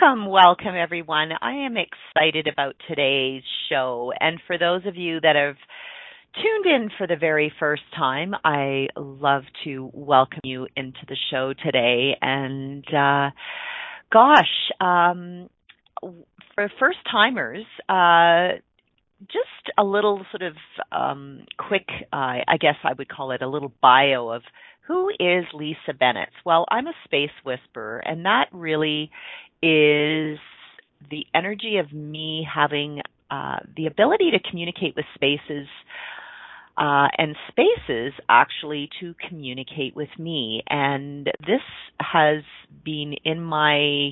Welcome, welcome everyone. I am excited about today's show. And for those of you that have tuned in for the very first time, I love to welcome you into the show today. And uh, gosh, um, for first timers, uh, just a little sort of um, quick, uh, I guess I would call it a little bio of who is Lisa Bennett? Well, I'm a space whisperer, and that really is the energy of me having uh, the ability to communicate with spaces uh, and spaces actually to communicate with me. And this has been in my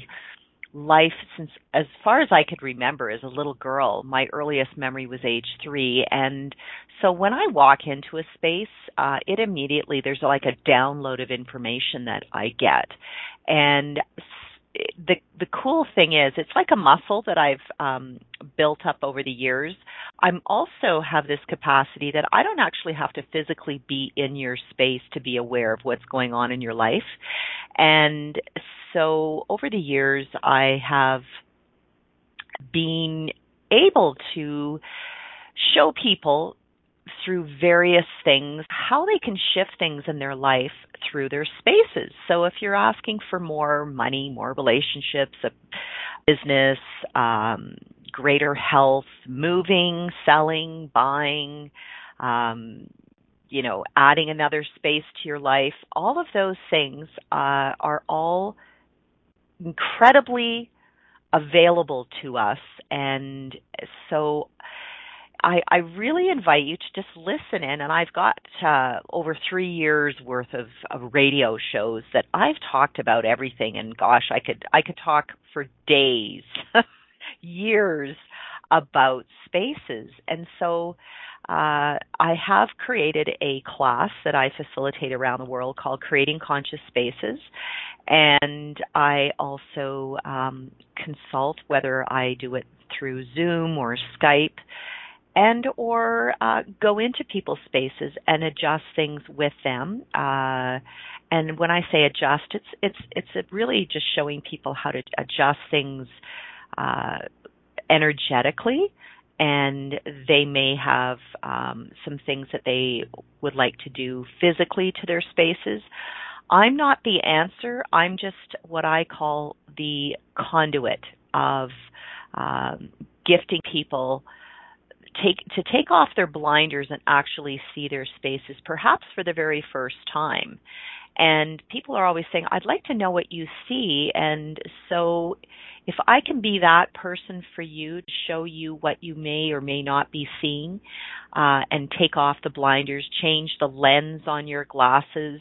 life since as far as I could remember as a little girl. My earliest memory was age three. And so when I walk into a space, uh, it immediately, there's like a download of information that I get. And the the cool thing is it's like a muscle that I've um, built up over the years. I'm also have this capacity that I don't actually have to physically be in your space to be aware of what's going on in your life. And so over the years I have been able to show people through various things how they can shift things in their life through their spaces. So if you're asking for more money, more relationships, a business, um, greater health, moving, selling, buying, um, you know, adding another space to your life, all of those things uh, are all incredibly available to us. And so I, I really invite you to just listen in and I've got uh, over three years worth of, of radio shows that I've talked about everything and gosh I could I could talk for days years about spaces and so uh, I have created a class that I facilitate around the world called Creating Conscious Spaces. And I also um, consult whether I do it through Zoom or Skype and or uh, go into people's spaces and adjust things with them. Uh, and when I say adjust, it's it's it's really just showing people how to adjust things uh, energetically. And they may have um, some things that they would like to do physically to their spaces. I'm not the answer. I'm just what I call the conduit of um, gifting people take to take off their blinders and actually see their spaces perhaps for the very first time. And people are always saying i'd like to know what you see. And so if i can be that person for you to show you what you may or may not be seeing uh, and take off the blinders change the lens on your glasses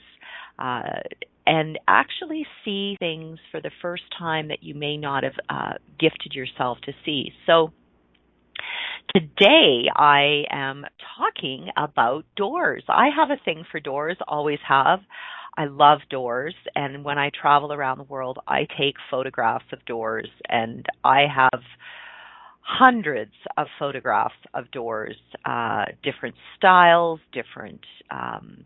uh, and actually see things for the first time that you may not have uh, gifted yourself to see. So Today I am talking about doors. I have a thing for doors, always have. I love doors and when I travel around the world I take photographs of doors and I have hundreds of photographs of doors, uh, different styles, different um,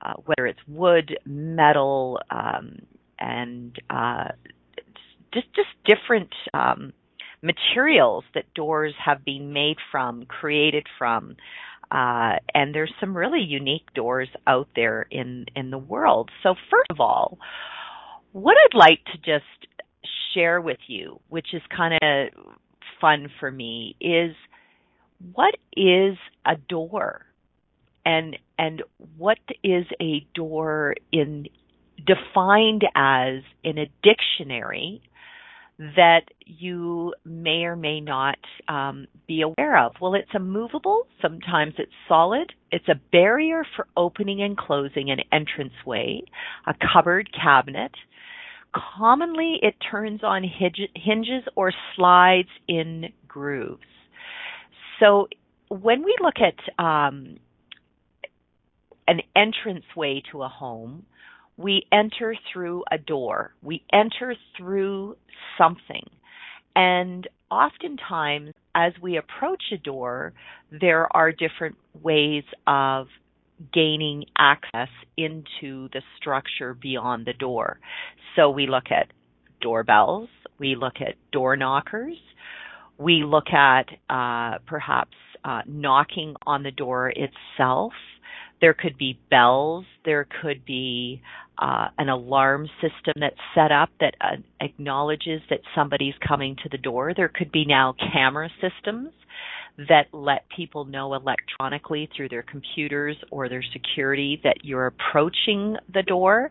uh, whether it's wood, metal, um, and uh, just just different um, materials that doors have been made from, created from. Uh, and there's some really unique doors out there in, in the world. So first of all, what I'd like to just share with you, which is kind of fun for me, is what is a door? And and what is a door in defined as in a dictionary that you may or may not um, be aware of. Well, it's a movable, sometimes it's solid. It's a barrier for opening and closing an entranceway, a cupboard cabinet, commonly it turns on hinges or slides in grooves. So when we look at um, an entrance way to a home, we enter through a door. We enter through something. And oftentimes, as we approach a door, there are different ways of gaining access into the structure beyond the door. So we look at doorbells, we look at door knockers, we look at uh, perhaps uh, knocking on the door itself. There could be bells. There could be uh, an alarm system that's set up that uh, acknowledges that somebody's coming to the door. There could be now camera systems that let people know electronically through their computers or their security that you're approaching the door.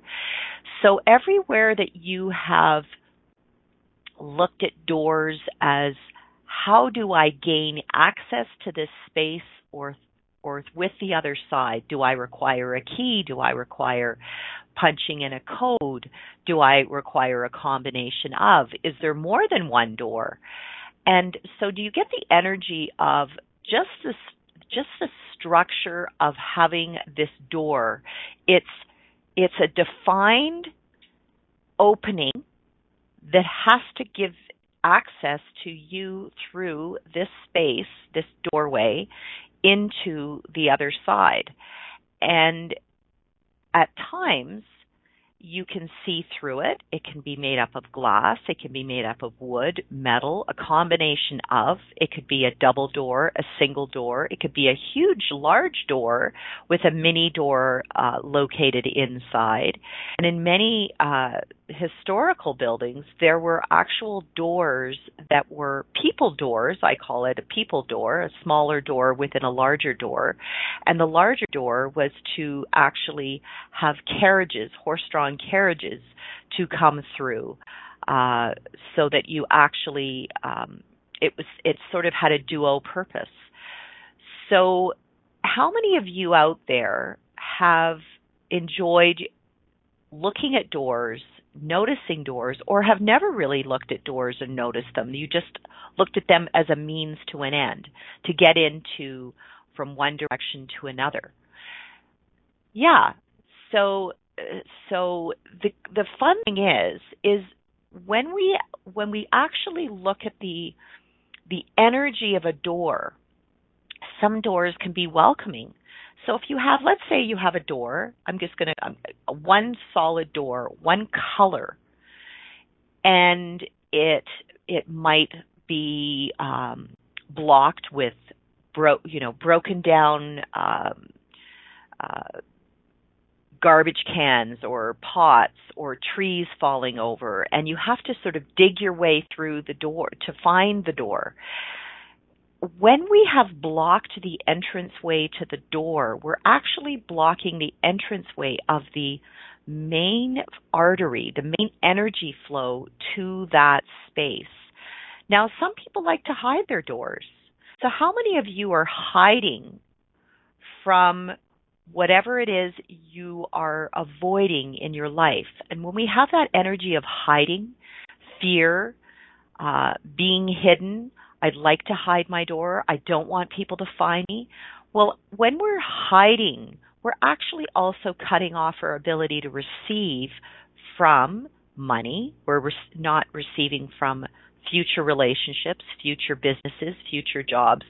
So everywhere that you have looked at doors as how do I gain access to this space or with the other side? Do I require a key? Do I require punching in a code? Do I require a combination of? Is there more than one door? And so do you get the energy of just this just the structure of having this door? It's it's a defined opening that has to give access to you through this space, this doorway, into the other side. And at times, you can see through it. It can be made up of glass. It can be made up of wood, metal, a combination of. It could be a double door, a single door. It could be a huge, large door with a mini door uh, located inside. And in many uh, historical buildings, there were actual doors that were people doors. I call it a people door, a smaller door within a larger door. And the larger door was to actually have carriages, horse drawn carriages, to come through. Uh, so that you actually, um, it was, it sort of had a duo purpose. So, how many of you out there have enjoyed looking at doors noticing doors or have never really looked at doors and noticed them. You just looked at them as a means to an end to get into from one direction to another. Yeah. So so the the fun thing is is when we when we actually look at the the energy of a door, some doors can be welcoming. So if you have, let's say you have a door, I'm just going to, um, one solid door, one color, and it, it might be, um, blocked with, bro, you know, broken down, um, uh, garbage cans or pots or trees falling over and you have to sort of dig your way through the door to find the door when we have blocked the entranceway to the door, we're actually blocking the entranceway of the main artery, the main energy flow to that space. Now, some people like to hide their doors. So, how many of you are hiding from whatever it is you are avoiding in your life? And when we have that energy of hiding, fear, uh, being hidden, I'd like to hide my door. I don't want people to find me. Well, when we're hiding, we're actually also cutting off our ability to receive from money. We're re- not receiving from future relationships, future businesses, future jobs.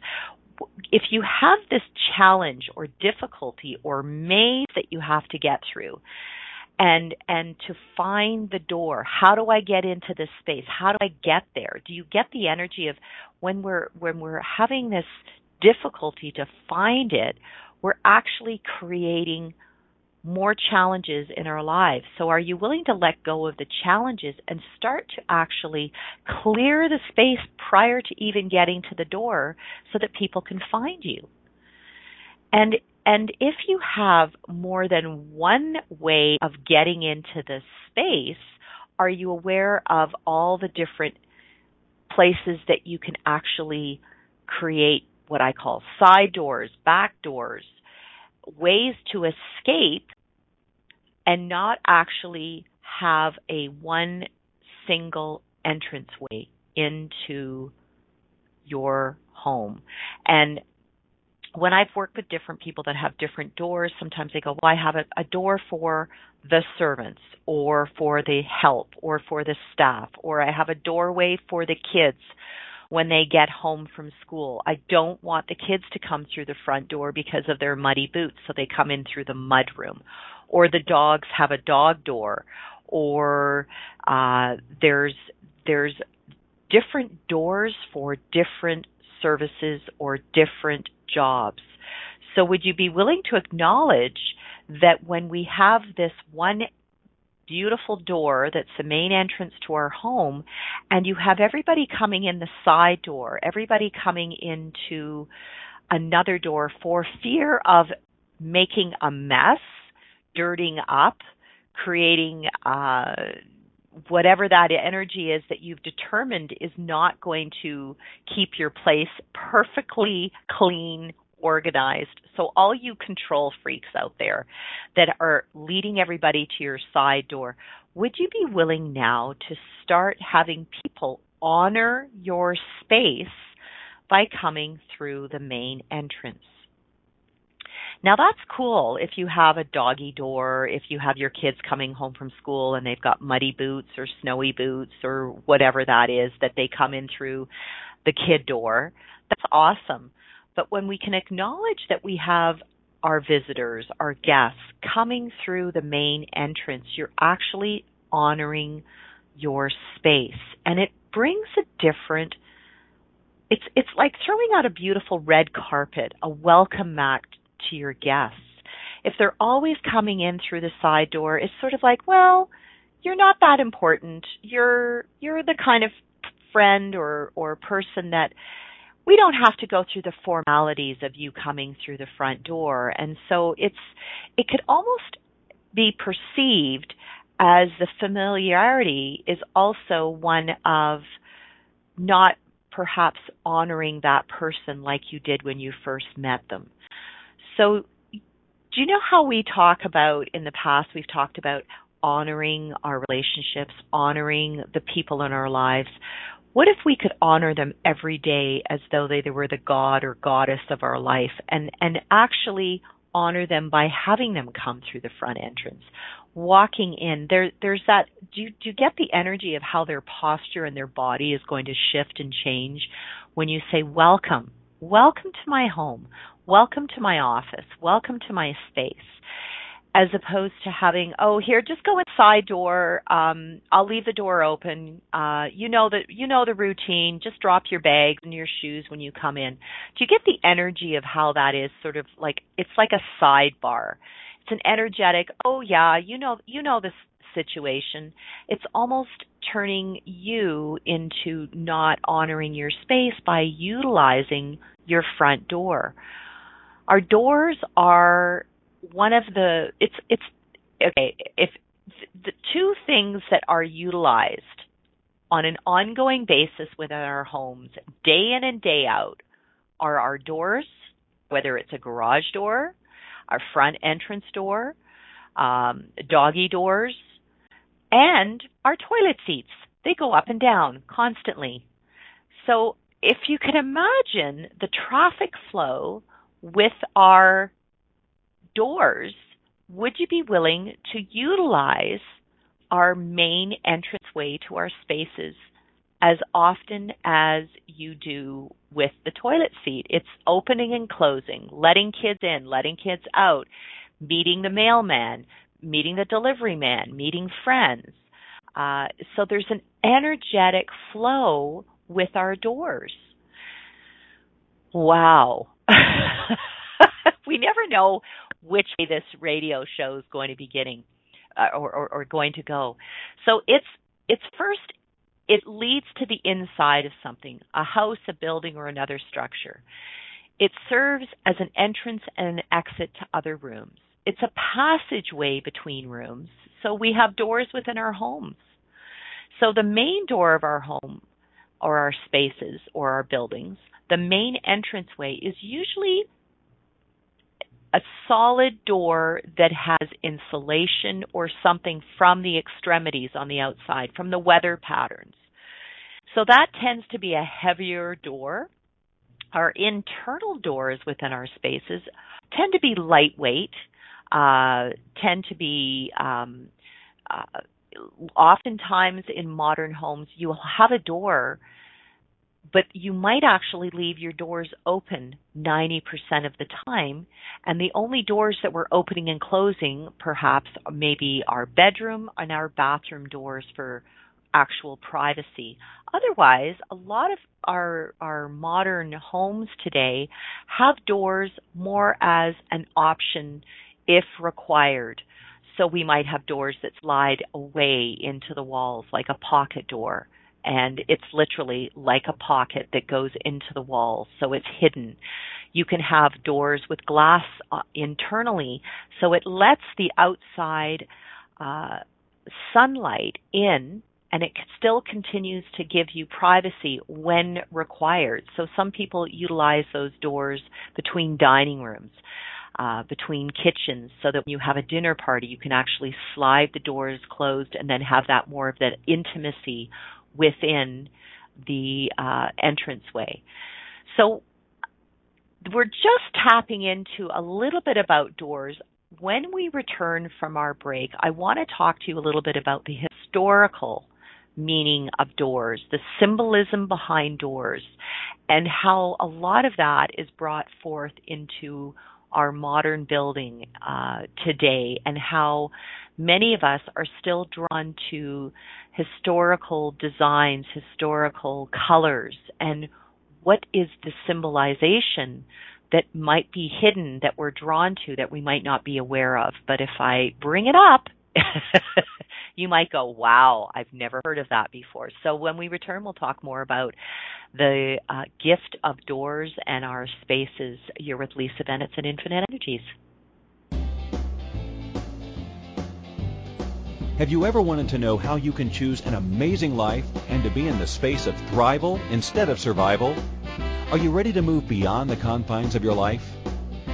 If you have this challenge or difficulty or maze that you have to get through, and and to find the door how do i get into this space? How do i get there? Do you get the energy of when we're when we're having this difficulty to find it we're actually creating more challenges in our lives. So are you willing to let go of the challenges and start to actually clear the space prior to even getting to the door so that people can find you? And and if you have more than one way of getting into the space, are you aware of all the different places that you can actually create what I call side doors, back doors, ways to escape and not actually have a one single entranceway into your home. And when I've worked with different people that have different doors, sometimes they go, Well, I have a, a door for the servants or for the help or for the staff, or I have a doorway for the kids when they get home from school. I don't want the kids to come through the front door because of their muddy boots, so they come in through the mud room. Or the dogs have a dog door, or uh, there's there's different doors for different services or different jobs. So would you be willing to acknowledge that when we have this one beautiful door that's the main entrance to our home and you have everybody coming in the side door, everybody coming into another door for fear of making a mess, dirtying up, creating uh whatever that energy is that you've determined is not going to keep your place perfectly clean, organized. So all you control freaks out there that are leading everybody to your side door, would you be willing now to start having people honor your space by coming through the main entrance? Now that's cool if you have a doggy door, if you have your kids coming home from school and they've got muddy boots or snowy boots or whatever that is that they come in through the kid door. That's awesome. But when we can acknowledge that we have our visitors, our guests coming through the main entrance, you're actually honoring your space and it brings a different it's it's like throwing out a beautiful red carpet, a welcome mat to your guests. If they're always coming in through the side door, it's sort of like, well, you're not that important. You're you're the kind of friend or or person that we don't have to go through the formalities of you coming through the front door. And so it's it could almost be perceived as the familiarity is also one of not perhaps honoring that person like you did when you first met them. So, do you know how we talk about in the past? We've talked about honoring our relationships, honoring the people in our lives. What if we could honor them every day as though they, they were the god or goddess of our life and, and actually honor them by having them come through the front entrance? Walking in, there, there's that. Do you, do you get the energy of how their posture and their body is going to shift and change when you say, Welcome, welcome to my home welcome to my office, welcome to my space, as opposed to having, oh, here, just go inside door. Um, I'll leave the door open. Uh, you know that you know the routine. Just drop your bags and your shoes when you come in. Do you get the energy of how that is? Sort of like it's like a sidebar. It's an energetic. Oh yeah, you know you know this situation. It's almost turning you into not honoring your space by utilizing your front door our doors are one of the it's it's okay if the two things that are utilized on an ongoing basis within our homes day in and day out are our doors whether it's a garage door our front entrance door um, doggy doors and our toilet seats. They go up and down constantly. So if you can imagine the traffic flow with our doors, would you be willing to utilize our main entranceway to our spaces as often as you do with the toilet seat? It's opening and closing, letting kids in, letting kids out, meeting the mailman, meeting the delivery man, meeting friends. Uh, so there's an energetic flow with our doors. Wow. we never know which way this radio show is going to be getting uh, or, or, or going to go. So it's it's first it leads to the inside of something, a house, a building, or another structure. It serves as an entrance and an exit to other rooms. It's a passageway between rooms. So we have doors within our homes. So the main door of our home or our spaces or our buildings, the main entranceway is usually a solid door that has insulation or something from the extremities on the outside, from the weather patterns. So that tends to be a heavier door. Our internal doors within our spaces tend to be lightweight, uh, tend to be um, uh, oftentimes in modern homes, you'll have a door but you might actually leave your doors open 90% of the time. And the only doors that we're opening and closing, perhaps, maybe our bedroom and our bathroom doors for actual privacy. Otherwise, a lot of our our modern homes today have doors more as an option if required. So we might have doors that slide away into the walls like a pocket door and it's literally like a pocket that goes into the wall, so it's hidden. You can have doors with glass uh, internally, so it lets the outside uh, sunlight in and it still continues to give you privacy when required. So some people utilize those doors between dining rooms. Uh, between kitchens so that when you have a dinner party, you can actually slide the doors closed and then have that more of that intimacy within the uh, entranceway. So we're just tapping into a little bit about doors. When we return from our break, I want to talk to you a little bit about the historical meaning of doors, the symbolism behind doors, and how a lot of that is brought forth into our modern building uh, today, and how many of us are still drawn to historical designs, historical colors, and what is the symbolization that might be hidden that we're drawn to that we might not be aware of. But if I bring it up, you might go, wow, I've never heard of that before. So when we return, we'll talk more about the uh, gift of doors and our spaces. You're with Lisa Bennett at Infinite Energies. Have you ever wanted to know how you can choose an amazing life and to be in the space of thrival instead of survival? Are you ready to move beyond the confines of your life?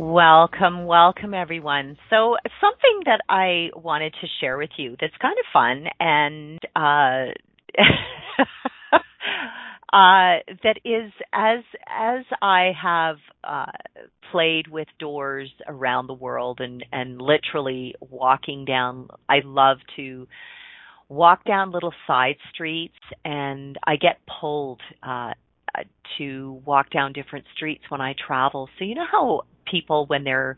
Welcome, welcome everyone. So something that I wanted to share with you that's kind of fun and uh, uh, that is as as I have uh, played with doors around the world and and literally walking down. I love to walk down little side streets, and I get pulled uh, to walk down different streets when I travel. So you know how people when they're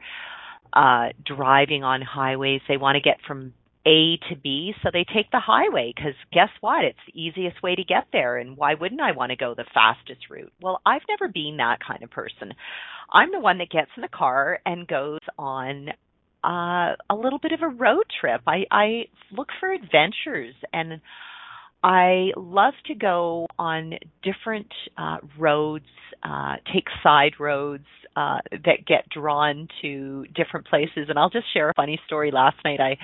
uh, driving on highways, they want to get from A to B, so they take the highway because guess what? It's the easiest way to get there. And why wouldn't I want to go the fastest route? Well, I've never been that kind of person. I'm the one that gets in the car and goes on uh, a little bit of a road trip. I, I look for adventures and I love to go on different uh, roads, uh, take side roads uh, that get drawn to different places. And I'll just share a funny story. Last night, I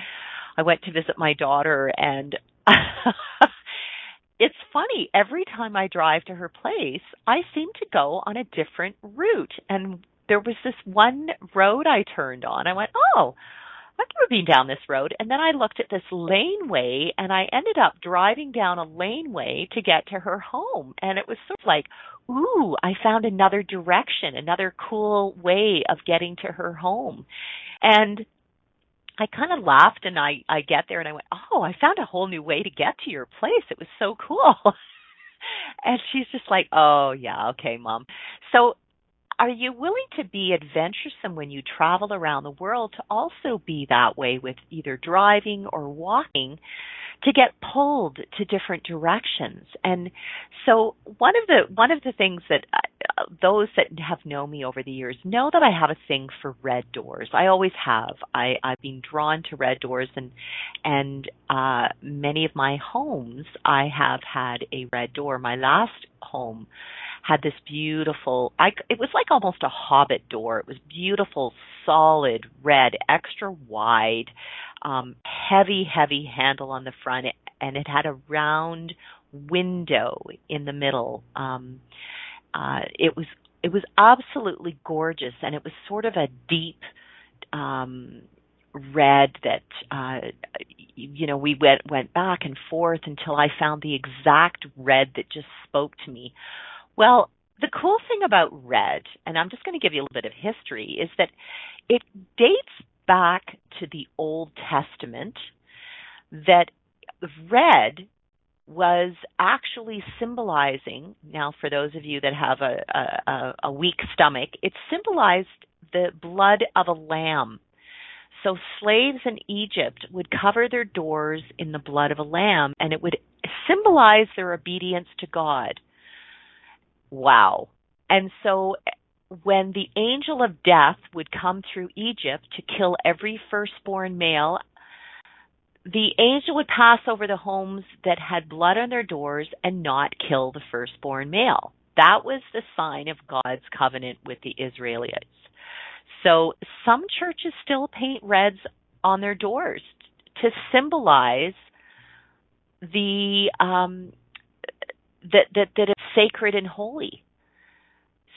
I went to visit my daughter, and it's funny. Every time I drive to her place, I seem to go on a different route. And there was this one road I turned on. I went, oh Been down this road. And then I looked at this laneway and I ended up driving down a laneway to get to her home. And it was sort of like, ooh, I found another direction, another cool way of getting to her home. And I kind of laughed and I, I get there and I went, oh, I found a whole new way to get to your place. It was so cool. and she's just like, oh, yeah, okay, mom. So are you willing to be adventuresome when you travel around the world to also be that way with either driving or walking to get pulled to different directions? And so one of the one of the things that uh, those that have known me over the years know that I have a thing for red doors. I always have. I I've been drawn to red doors and and uh many of my homes I have had a red door. My last home had this beautiful I it was like almost a hobbit door. It was beautiful, solid red, extra wide, um heavy heavy handle on the front and it had a round window in the middle. Um uh it was it was absolutely gorgeous and it was sort of a deep um red that uh you know we went went back and forth until I found the exact red that just spoke to me well, the cool thing about red, and I'm just going to give you a little bit of history, is that it dates back to the Old Testament that red was actually symbolizing now for those of you that have a, a, a weak stomach it symbolized the blood of a lamb. So slaves in Egypt would cover their doors in the blood of a lamb and it would symbolize their obedience to God Wow. And so when the angel of death would come through Egypt to kill every firstborn male, the angel would pass over the homes that had blood on their doors and not kill the firstborn male. That was the sign of God's covenant with the Israelites. So some churches still paint reds on their doors to symbolize the um, that that that sacred and holy.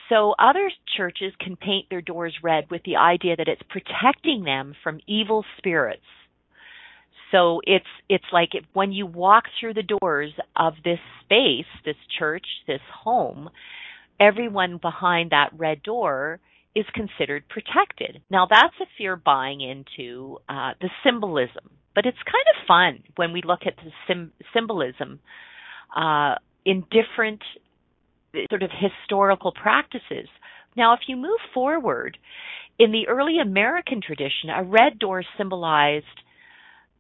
So other churches can paint their doors red with the idea that it's protecting them from evil spirits. So it's it's like if, when you walk through the doors of this space, this church, this home, everyone behind that red door is considered protected. Now that's if you're buying into uh, the symbolism, but it's kind of fun when we look at the sim- symbolism uh, in different sort of historical practices. Now, if you move forward, in the early American tradition, a red door symbolized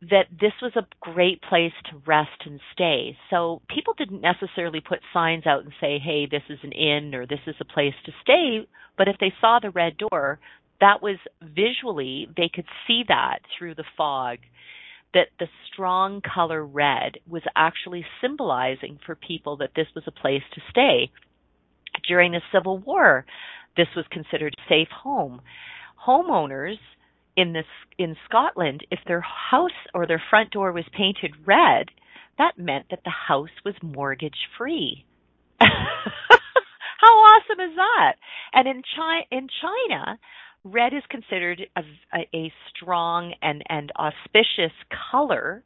that this was a great place to rest and stay. So people didn't necessarily put signs out and say, hey, this is an inn or this is a place to stay. But if they saw the red door, that was visually, they could see that through the fog that the strong color red was actually symbolizing for people that this was a place to stay. During the Civil War, this was considered a safe home. Homeowners in this in Scotland, if their house or their front door was painted red, that meant that the house was mortgage free. How awesome is that? And in China, in China, red is considered a, a strong and, and auspicious color.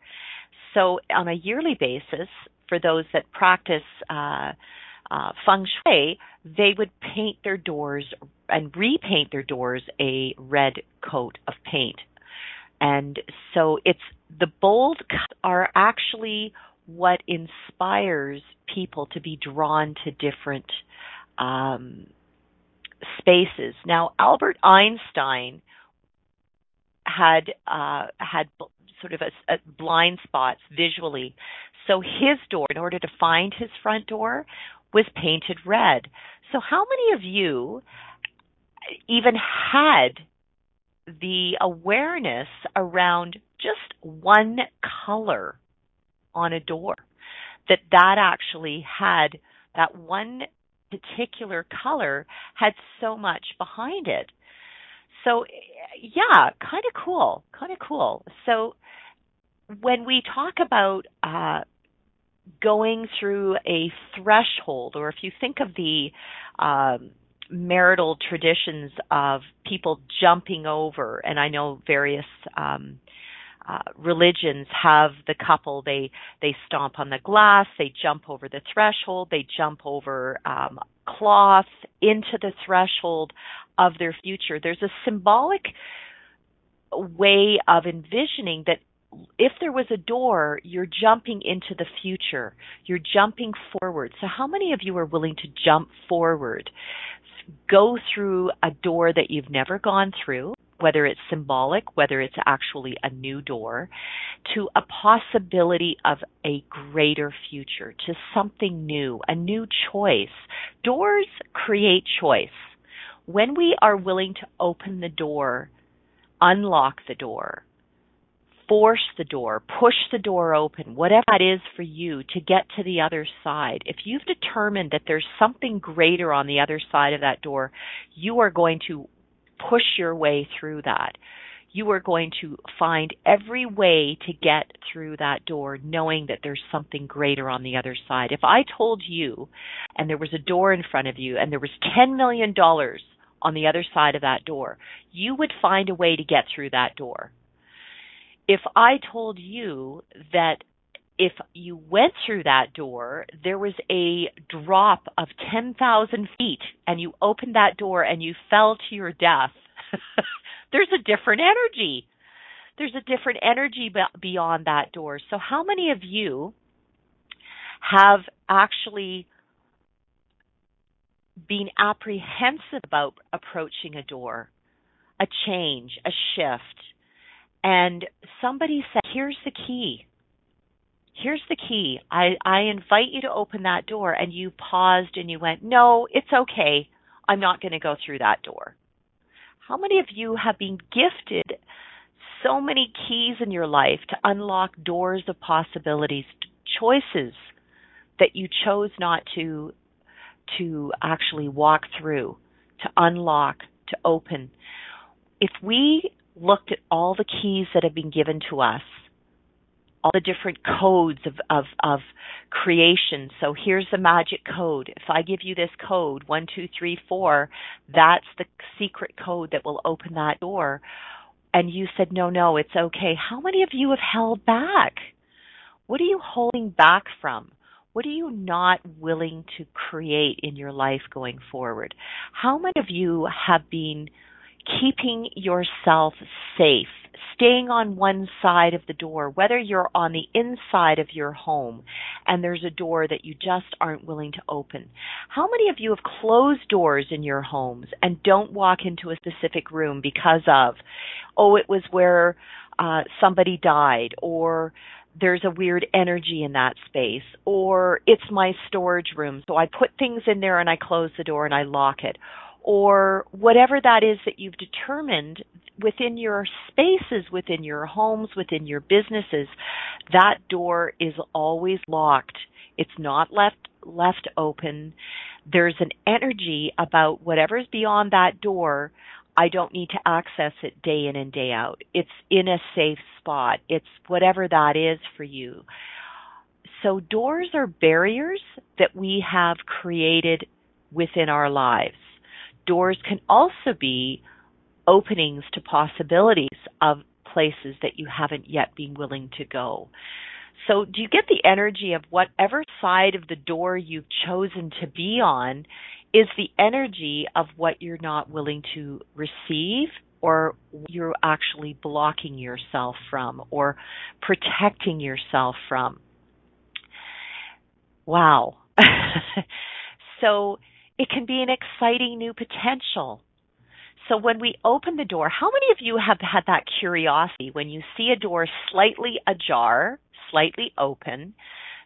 So, on a yearly basis, for those that practice uh, uh, feng shui, they would paint their doors and repaint their doors a red coat of paint. And so it's the bold are actually what inspires people to be drawn to different um, spaces. Now, Albert Einstein had uh, had sort of a, a blind spots visually. So his door, in order to find his front door, was painted red. So how many of you even had the awareness around just one color on a door that that actually had that one particular color had so much behind it. So yeah kind of cool kind of cool. So when we talk about uh, going through a threshold or if you think of the um, marital traditions of people jumping over, and I know various um, uh, religions have the couple they they stomp on the glass, they jump over the threshold, they jump over um, cloth into the threshold of their future. There's a symbolic way of envisioning that if there was a door, you're jumping into the future. You're jumping forward. So, how many of you are willing to jump forward? go through a door that you've never gone through, whether it's symbolic, whether it's actually a new door, to a possibility of a greater future, to something new, a new choice. Doors create choice. When we are willing to open the door, unlock the door, force the door, push the door open, whatever that is for you to get to the other side. If you've determined that there's something greater on the other side of that door, you are going to push your way through that. You are going to find every way to get through that door knowing that there's something greater on the other side. If I told you and there was a door in front of you and there was 10 million dollars on the other side of that door, you would find a way to get through that door if I told you that if you went through that door, there was a drop of 10,000 feet and you opened that door and you fell to your death, there's a different energy. There's a different energy beyond that door. So, how many of you have actually been apprehensive about approaching a door, a change, a shift? And somebody said, here's the key. Here's the key. I, I invite you to open that door. And you paused and you went, no, it's okay. I'm not going to go through that door. How many of you have been gifted so many keys in your life to unlock doors of possibilities, choices that you chose not to to actually walk through, to unlock, to open. If we looked at all the keys that have been given to us, all the different codes of, of, of creation. So here's the magic code. If I give you this code, one, two, three, four, that's the secret code that will open that door. And you said, no, no, it's okay. How many of you have held back? What are you holding back from? What are you not willing to create in your life going forward? How many of you have been keeping yourself safe, staying on one side of the door, whether you're on the inside of your home and there's a door that you just aren't willing to open. How many of you have closed doors in your homes and don't walk into a specific room because of, oh, it was where uh, somebody died or there's a weird energy in that space or it's my storage room so i put things in there and i close the door and i lock it or whatever that is that you've determined within your spaces, within your homes, within your businesses, that door is always locked. It's not left left open. There's an energy about whatever's beyond that door. I don't need to access it day in and day out. It's in a safe spot. It's whatever that is for you. So doors are barriers that we have created within our lives doors can also be openings to possibilities of places that you haven't yet been willing to go. So, do you get the energy of whatever side of the door you've chosen to be on is the energy of what you're not willing to receive or you're actually blocking yourself from or protecting yourself from? Wow. so, it can be an exciting new potential. So when we open the door, how many of you have had that curiosity when you see a door slightly ajar, slightly open,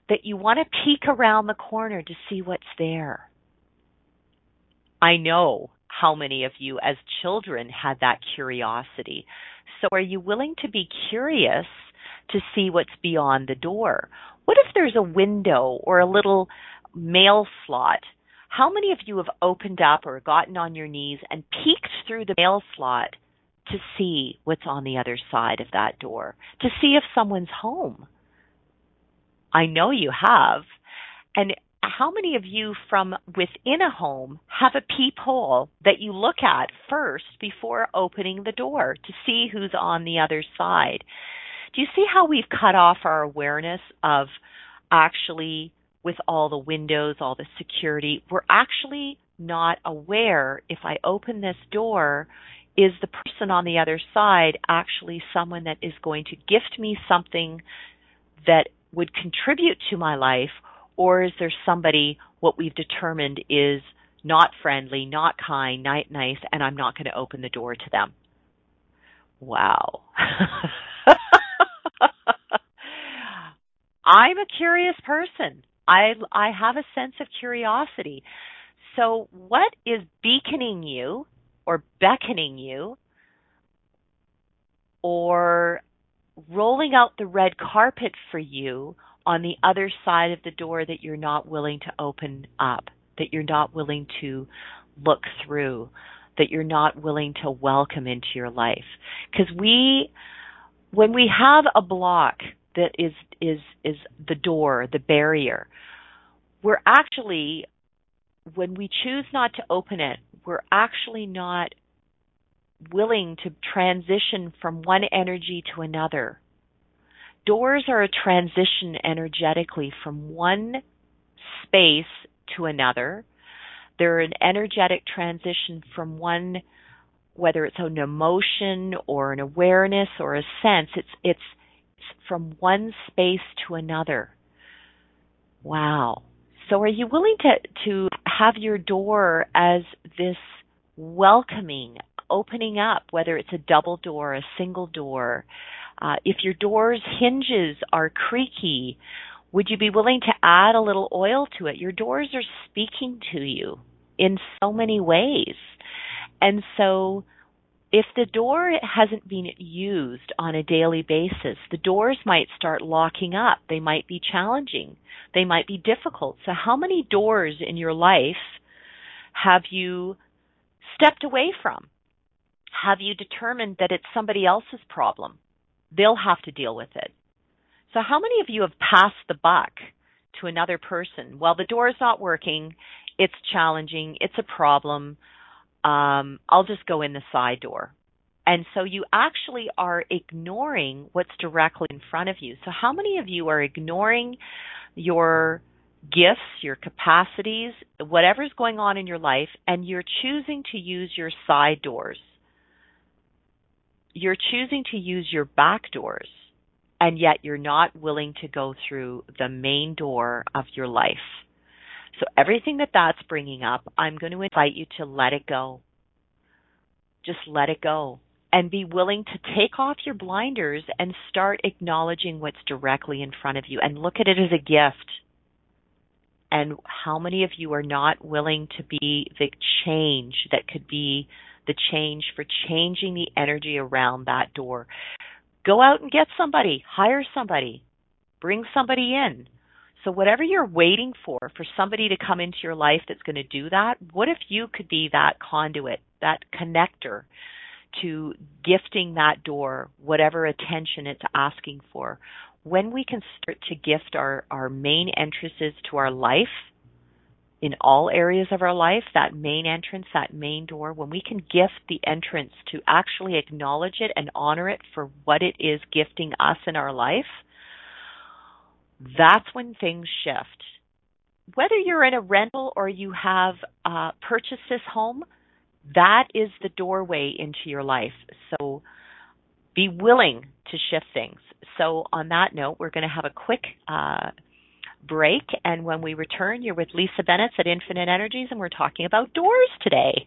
that you want to peek around the corner to see what's there? I know how many of you as children had that curiosity. So are you willing to be curious to see what's beyond the door? What if there's a window or a little mail slot? How many of you have opened up or gotten on your knees and peeked through the mail slot to see what's on the other side of that door, to see if someone's home? I know you have. And how many of you from within a home have a peephole that you look at first before opening the door to see who's on the other side? Do you see how we've cut off our awareness of actually with all the windows, all the security? We're actually not aware if I open this door, is the person on the other side actually someone that is going to gift me something that would contribute to my life or is there somebody what we've determined is not friendly, not kind, not nice, and I'm not going to open the door to them? Wow. I'm a curious person. I I have a sense of curiosity. So what is beaconing you or beckoning you or rolling out the red carpet for you on the other side of the door that you're not willing to open up, that you're not willing to look through, that you're not willing to welcome into your life. Because we, when we have a block that is, is, is the door, the barrier, we're actually, when we choose not to open it, we're actually not willing to transition from one energy to another doors are a transition energetically from one space to another. They're an energetic transition from one, whether it's an emotion or an awareness or a sense, it's, it's, from one space to another. Wow. So are you willing to, to have your door as this welcoming, opening up, whether it's a double door, a single door, uh, if your door's hinges are creaky, would you be willing to add a little oil to it? Your doors are speaking to you in so many ways. And so if the door hasn't been used on a daily basis, the doors might start locking up. They might be challenging. They might be difficult. So how many doors in your life have you stepped away from? Have you determined that it's somebody else's problem? they'll have to deal with it. So how many of you have passed the buck to another person? Well, the door is not working. It's challenging. It's a problem. Um, I'll just go in the side door. And so you actually are ignoring what's directly in front of you. So how many of you are ignoring your gifts, your capacities, whatever's going on in your life, and you're choosing to use your side doors? you're choosing to use your back doors and yet you're not willing to go through the main door of your life. So everything that that's bringing up, I'm going to invite you to let it go. Just let it go and be willing to take off your blinders and start acknowledging what's directly in front of you and look at it as a gift. And how many of you are not willing to be the change that could be the change for changing the energy around that door. Go out and get somebody, hire somebody, bring somebody in. So whatever you're waiting for, for somebody to come into your life that's going to do that, what if you could be that conduit, that connector to gifting that door, whatever attention it's asking for? When we can start to gift our, our main entrances to our life, in all areas of our life, that main entrance, that main door, when we can gift the entrance to actually acknowledge it and honor it for what it is gifting us in our life, that's when things shift. Whether you're in a rental or you have uh, purchased this home, that is the doorway into your life. So be willing to shift things. So on that note, we're going to have a quick uh, break. And when we return, you're with Lisa Bennett at Infinite Energies, and we're talking about doors today.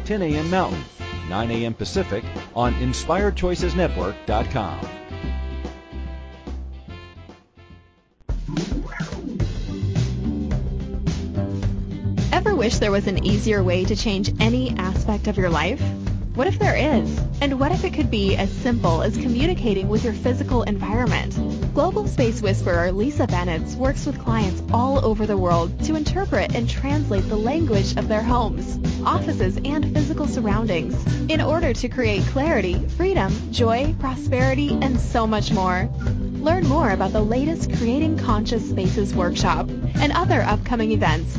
10 a.m. Mountain, 9 a.m. Pacific on InspiredChoicesNetwork.com. Ever wish there was an easier way to change any aspect of your life? What if there is? And what if it could be as simple as communicating with your physical environment? Global Space Whisperer Lisa Bennett works with clients all over the world to interpret and translate the language of their homes, offices, and physical surroundings in order to create clarity, freedom, joy, prosperity, and so much more. Learn more about the latest Creating Conscious Spaces workshop and other upcoming events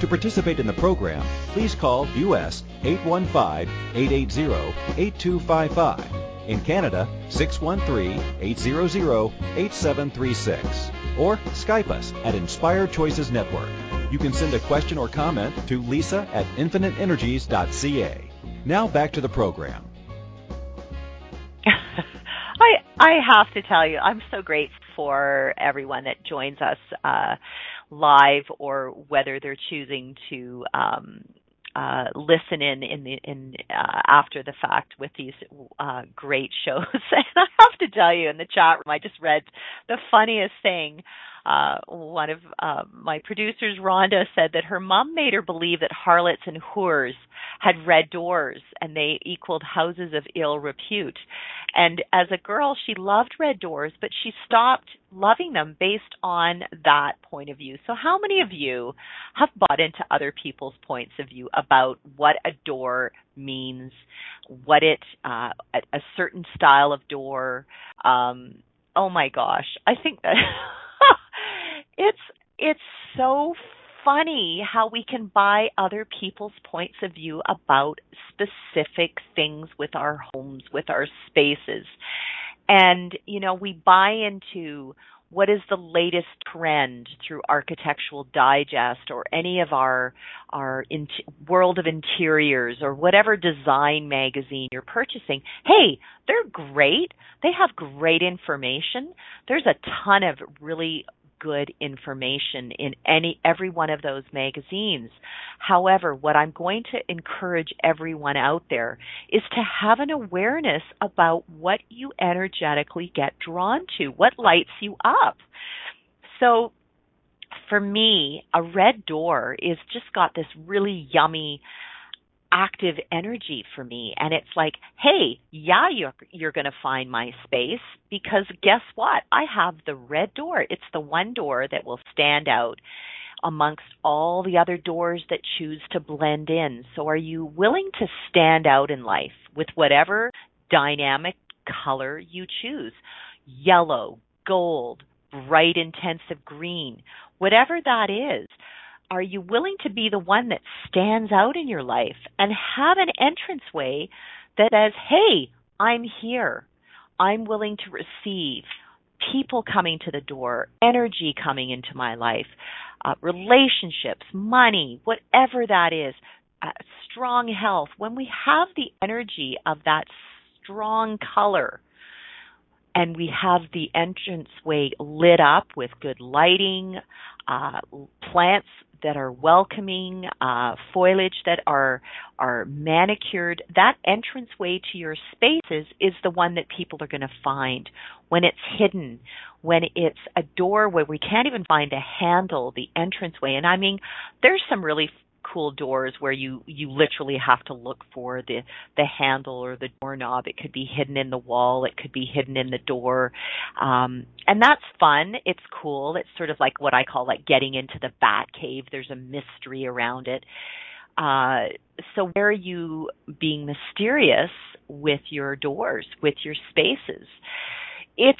To participate in the program, please call US 815-880-8255. In Canada, 613-800-8736. Or Skype us at Inspired Choices Network. You can send a question or comment to lisa at infiniteenergies.ca. Now back to the program. I I have to tell you, I'm so grateful for everyone that joins us uh, live or whether they're choosing to um, uh, listen in in the in uh, after the fact with these uh, great shows. and I have to tell you, in the chat room, I just read the funniest thing. Uh, one of uh, my producers, Rhonda, said that her mom made her believe that harlots and whores had red doors and they equaled houses of ill repute. And as a girl, she loved red doors, but she stopped loving them based on that point of view. So, how many of you have bought into other people's points of view about what a door means, what it, uh, a, a certain style of door? Um, oh my gosh, I think that. it's it's so funny how we can buy other people's points of view about specific things with our homes, with our spaces. And, you know, we buy into what is the latest trend through Architectural Digest or any of our our in- World of Interiors or whatever design magazine you're purchasing. Hey, they're great. They have great information. There's a ton of really good information in any every one of those magazines. However, what I'm going to encourage everyone out there is to have an awareness about what you energetically get drawn to, what lights you up. So for me, a red door is just got this really yummy active energy for me. And it's like hey yeah you're you're going to find my space because guess what? I have the red door. It's the one door that will stand out amongst all the other doors that choose to blend in. So are you willing to stand out in life with whatever dynamic color you choose? Yellow gold bright intensive green whatever that is are you willing to be the one that stands out in your life and have an entranceway that says, hey, I'm here. I'm willing to receive people coming to the door, energy coming into my life, uh, relationships, money, whatever that is, uh, strong health. When we have the energy of that strong color, and we have the entranceway lit up with good lighting, uh, plants that are welcoming, uh, foliage that are are manicured. That entranceway to your spaces is the one that people are going to find when it's hidden, when it's a door where we can't even find a handle, the entranceway. And I mean, there's some really cool doors where you you literally have to look for the the handle or the doorknob. It could be hidden in the wall. It could be hidden in the door, um, and that's fun. It's cool. It's sort of like what I call like getting into the bat cave. There's a mystery around it. Uh, so where are you being mysterious with your doors, with your spaces? It's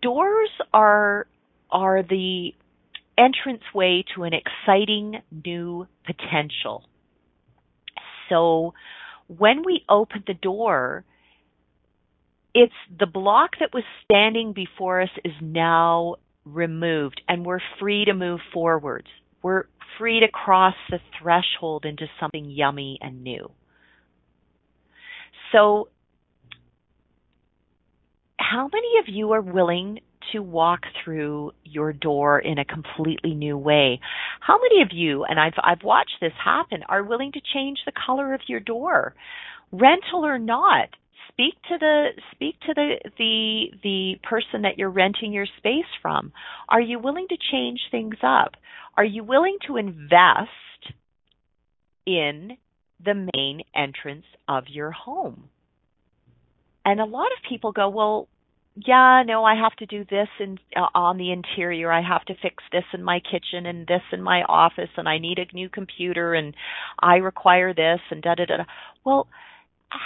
doors are are the entranceway to an exciting new potential. So when we open the door, it's the block that was standing before us is now removed and we're free to move forwards. We're free to cross the threshold into something yummy and new. So how many of you are willing to walk through your door in a completely new way. How many of you, and I've I've watched this happen, are willing to change the color of your door, rental or not? Speak to the speak to the the the person that you're renting your space from. Are you willing to change things up? Are you willing to invest in the main entrance of your home? And a lot of people go, well, yeah, no, I have to do this in uh, on the interior. I have to fix this in my kitchen and this in my office and I need a new computer and I require this and da da da. Well,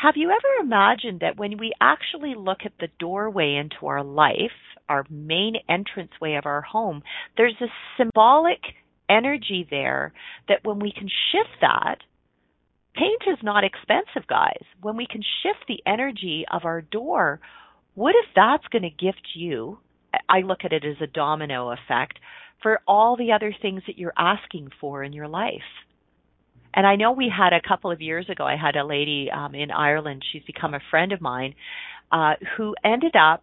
have you ever imagined that when we actually look at the doorway into our life, our main entranceway of our home, there's a symbolic energy there that when we can shift that, paint is not expensive, guys. When we can shift the energy of our door, what if that's going to gift you? I look at it as a domino effect for all the other things that you're asking for in your life. And I know we had a couple of years ago, I had a lady um, in Ireland, she's become a friend of mine, uh, who ended up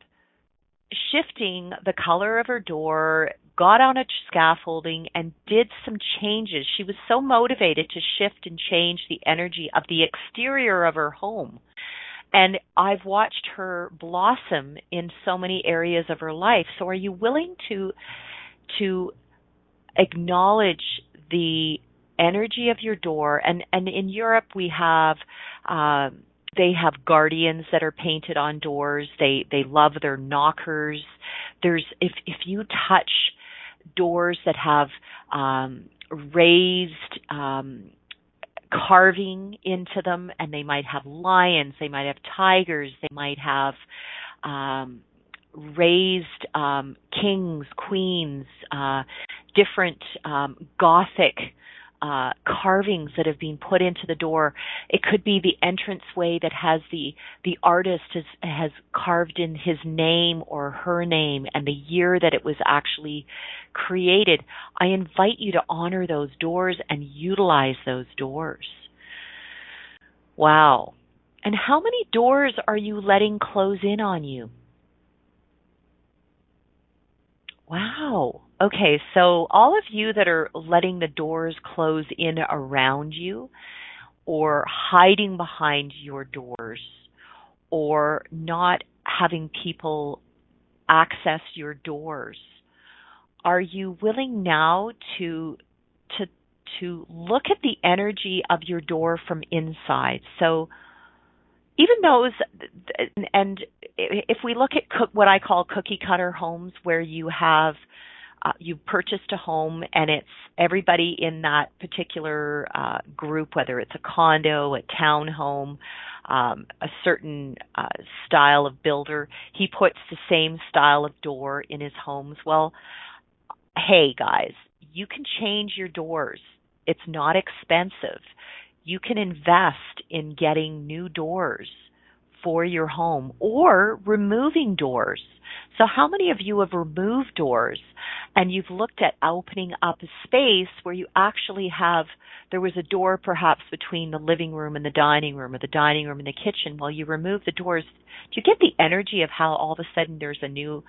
shifting the color of her door, got on a scaffolding, and did some changes. She was so motivated to shift and change the energy of the exterior of her home and I've watched her blossom in so many areas of her life. So are you willing to to acknowledge the energy of your door and and in Europe we have um they have guardians that are painted on doors. They they love their knockers. There's if if you touch doors that have um raised um carving into them and they might have lions, they might have tigers, they might have um, raised um, kings, queens, uh, different um, gothic uh, carvings that have been put into the door. It could be the entranceway that has the the artist has has carved in his name or her name and the year that it was actually created. I invite you to honor those doors and utilize those doors. Wow. And how many doors are you letting close in on you? Wow. Okay, so all of you that are letting the doors close in around you or hiding behind your doors or not having people access your doors, are you willing now to to to look at the energy of your door from inside? So even those and if we look at what I call cookie cutter homes where you have uh, you purchased a home and it's everybody in that particular uh, group, whether it's a condo, a townhome, um, a certain uh, style of builder, he puts the same style of door in his homes. Well, hey guys, you can change your doors. It's not expensive. You can invest in getting new doors for your home or removing doors. So how many of you have removed doors and you've looked at opening up a space where you actually have, there was a door perhaps between the living room and the dining room or the dining room and the kitchen. Well, you remove the doors. Do you get the energy of how all of a sudden there's a new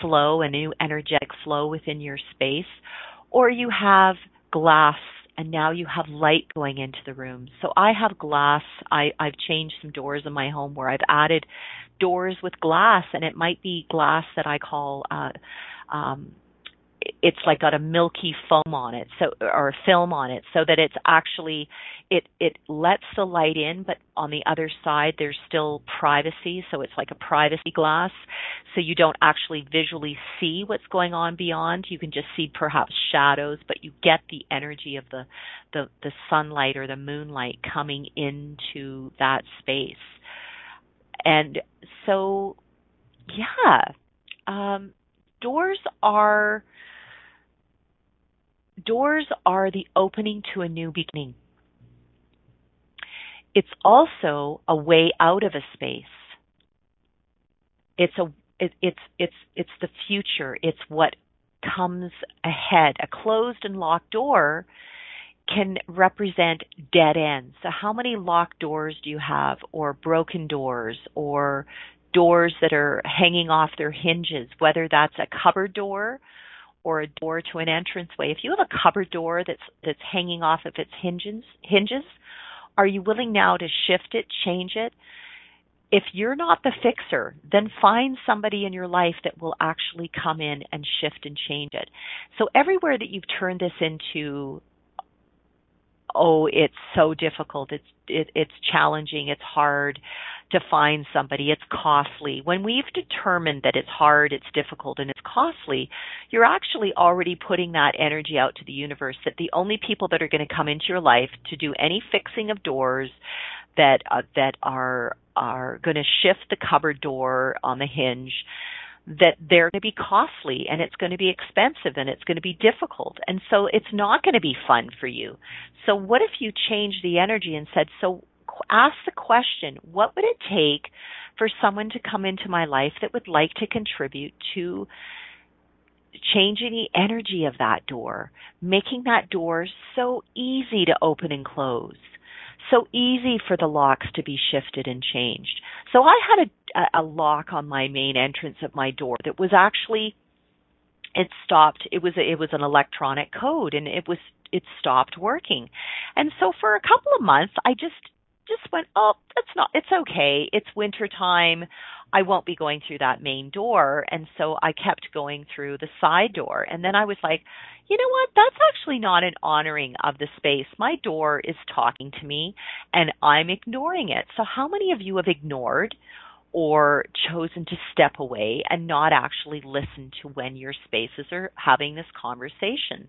flow, a new energetic flow within your space? Or you have glass and now you have light going into the room. So I have glass. I, I've changed some doors in my home where I've added doors with glass, and it might be glass that I call uh, um, it's like got a milky foam on it so or a film on it so that it's actually it it lets the light in but on the other side there's still privacy so it's like a privacy glass so you don't actually visually see what's going on beyond. You can just see perhaps shadows but you get the energy of the the the sunlight or the moonlight coming into that space. And so yeah um doors are doors are the opening to a new beginning. It's also a way out of a space. It's a it, it's it's it's the future. It's what comes ahead. A closed and locked door can represent dead ends. So how many locked doors do you have or broken doors or doors that are hanging off their hinges, whether that's a cupboard door or a door to an entranceway. If you have a cupboard door that's that's hanging off of its hinges, hinges, are you willing now to shift it, change it? If you're not the fixer, then find somebody in your life that will actually come in and shift and change it. So everywhere that you've turned this into oh, it's so difficult, it's it, it's challenging, it's hard to find somebody, it's costly. When we've determined that it's hard, it's difficult, and it's costly, you're actually already putting that energy out to the universe that the only people that are going to come into your life to do any fixing of doors that uh, that are are going to shift the cupboard door on the hinge that they're going to be costly and it's going to be expensive and it's going to be difficult. And so it's not going to be fun for you. So what if you change the energy and said, so ask the question, what would it take for someone to come into my life that would like to contribute to changing the energy of that door, making that door so easy to open and close, so easy for the locks to be shifted and changed. So I had a, a lock on my main entrance of my door that was actually it stopped it was a, it was an electronic code and it was it stopped working and so for a couple of months i just just went, oh, that's not, it's okay. It's winter time. I won't be going through that main door. And so I kept going through the side door. And then I was like, you know what? That's actually not an honoring of the space. My door is talking to me and I'm ignoring it. So how many of you have ignored or chosen to step away and not actually listen to when your spaces are having this conversation?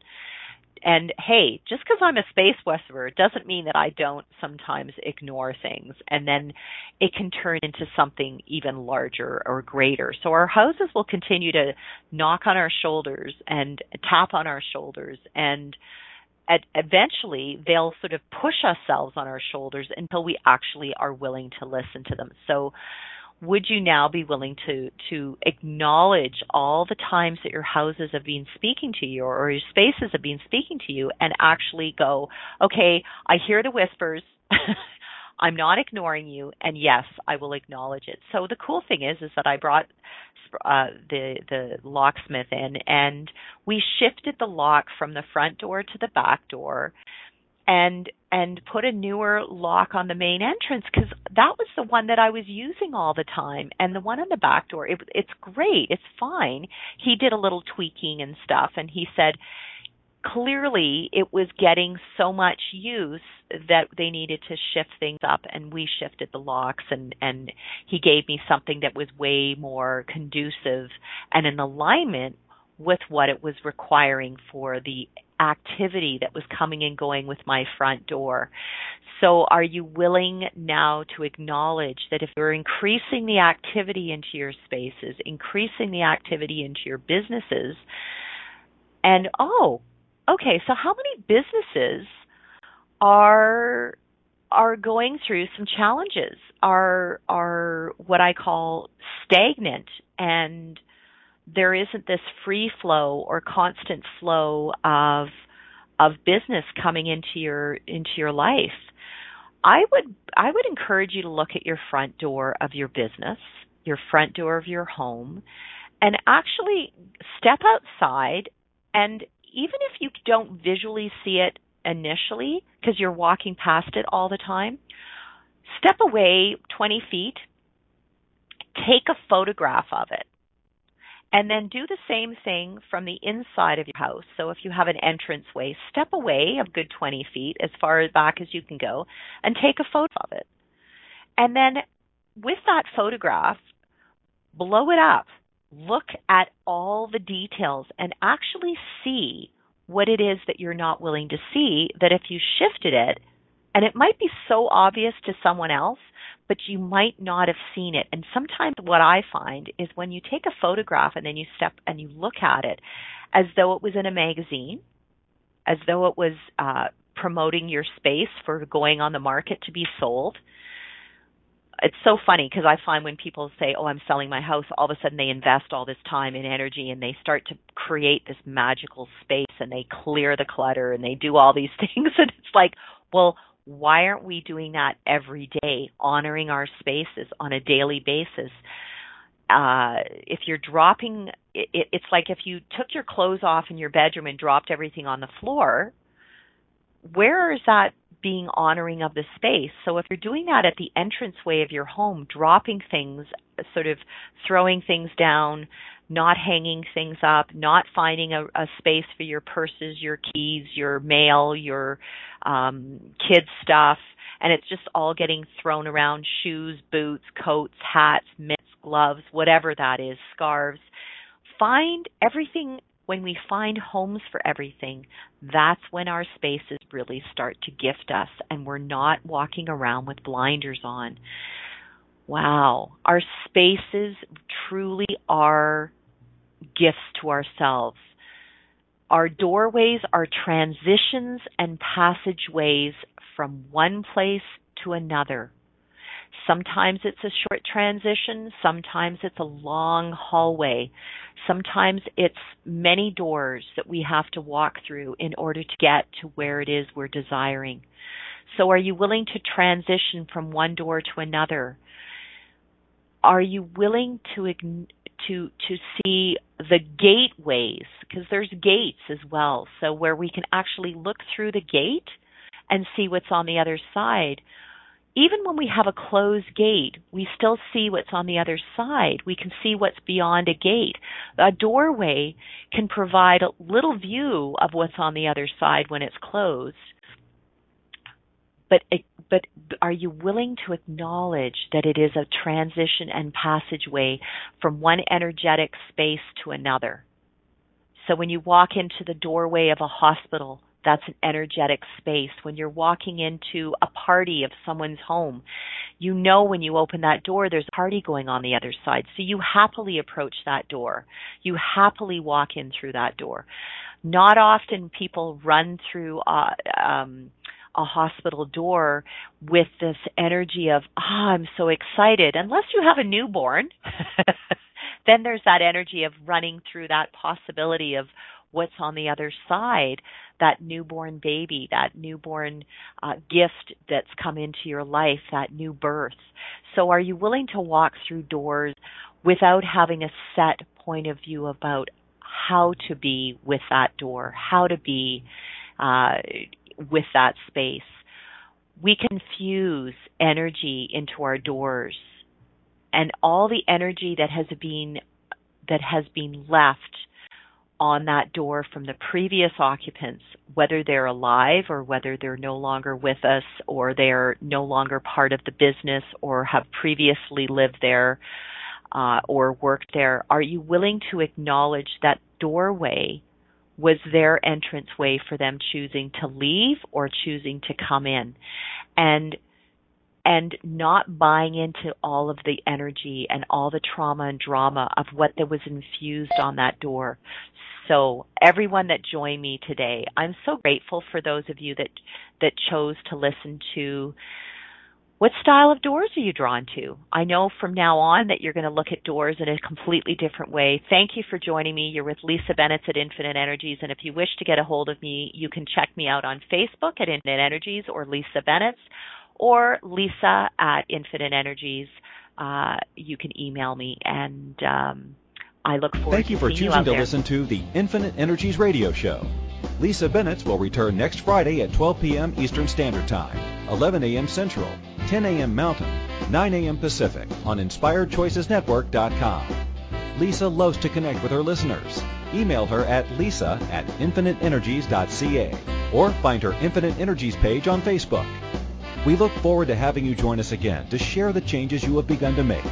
And hey, just because I'm a space whisperer doesn't mean that I don't sometimes ignore things, and then it can turn into something even larger or greater. So our houses will continue to knock on our shoulders and tap on our shoulders, and at, eventually they'll sort of push ourselves on our shoulders until we actually are willing to listen to them. So would you now be willing to to acknowledge all the times that your houses have been speaking to you or your spaces have been speaking to you and actually go okay i hear the whispers. I'm not ignoring you and yes i will acknowledge it. So the cool thing is is that i brought uh, the the locksmith in and we shifted the lock from the front door to the back door and and put a newer lock on the main entrance because that was the one that I was using all the time. And the one on the back door it, it's great. It's fine. He did a little tweaking and stuff and he said clearly it was getting so much use that they needed to shift things up and we shifted the locks and and he gave me something that was way more conducive. And in alignment with what it was requiring for the activity that was coming and going with my front door. So, are you willing now to acknowledge that if you're increasing the activity into your spaces, increasing the activity into your businesses, and oh, okay, so how many businesses are are going through some challenges, are are what I call stagnant and there isn't this free flow or constant flow of of business coming into your into your life. I would I would encourage you to look at your front door of your business, your front door of your home, and actually step outside and even if you don't visually see it initially because you're walking past it all the time, step away 20 feet, take a photograph of it And then do the same thing from the inside of your house. So if you have an entranceway, step away a good 20 feet as far back as you can go and take a photo of it. And then with that photograph, blow it up. Look at all the details and actually see what it is that you're not willing to see that if you shifted it, and it might be so obvious to someone else, but you might not have seen it. And sometimes what I find is when you take a photograph and then you step and you look at it as though it was in a magazine, as though it was uh, promoting your space for going on the market to be sold. It's so funny because I find when people say, "Oh, I'm selling my house," all of a sudden they invest all this time and energy and they start to create this magical space and they clear the clutter and they do all these things and it's like, "Well, why aren't we doing that every day, honoring our spaces on a daily basis? Uh, if you're dropping, it, it's like if you took your clothes off in your bedroom and dropped everything on the floor, where is that being honoring of the space? So if you're doing that at the entranceway of your home, dropping things, sort of throwing things down, not hanging things up, not finding a, a space for your purses, your keys, your mail, your um, kids stuff, and it's just all getting thrown around shoes, boots, coats, hats, mitts, gloves, whatever that is, scarves. Find everything when we find homes for everything, that's when our spaces really start to gift us and we're not walking around with blinders on. Wow, our spaces truly are gifts to ourselves. Our doorways are transitions and passageways from one place to another. Sometimes it's a short transition, sometimes it's a long hallway, sometimes it's many doors that we have to walk through in order to get to where it is we're desiring. So, are you willing to transition from one door to another? Are you willing to to to see the gateways because there's gates as well. So where we can actually look through the gate and see what's on the other side. Even when we have a closed gate we still see what's on the other side. We can see what's beyond a gate. A doorway can provide a little view of what's on the other side when it's closed. But but are you willing to acknowledge that it is a transition and passageway from one energetic space to another? So when you walk into the doorway of a hospital, that's an energetic space. When you're walking into a party of someone's home, you know when you open that door, there's a party going on the other side. So you happily approach that door. You happily walk in through that door. Not often people run through uh, um, a hospital door with this energy of, ah, I'm so excited. Unless you have a newborn, then there's that energy of running through that possibility of what's on the other side, that newborn baby, that newborn uh, gift that's come into your life, that new birth. So are you willing to walk through doors without having a set point of view about how to be with that door, how to be uh, with that space. We can fuse energy into our doors and all the energy that has been that has been left on that door from the previous occupants, whether they're alive or whether they're no longer with us or they're no longer part of the business or have previously lived there uh, or worked there, are you willing to acknowledge that doorway was their entrance way for them choosing to leave or choosing to come in. And and not buying into all of the energy and all the trauma and drama of what that was infused on that door. So everyone that joined me today i'm so grateful for those of you that that chose to listen to what style of doors are you drawn to? I know from now on that you're going to look at doors in a completely different way. Thank you for joining me. You're with Lisa Bennett at Infinite Energies, and if you wish to get a hold of me, you can check me out on Facebook at Infinite Energies or Lisa Bennett or Lisa at Infinite Energies. Uh, you can email me, and um, I look forward. To Thank you for choosing you to listen to the Infinite Energies radio show. Lisa Bennett will return next Friday at 12 p.m. Eastern Standard Time, 11 a.m. Central, 10 a.m. Mountain, 9 a.m. Pacific on InspiredChoicesNetwork.com. Lisa loves to connect with her listeners. Email her at lisa at infiniteenergies.ca or find her Infinite Energies page on Facebook. We look forward to having you join us again to share the changes you have begun to make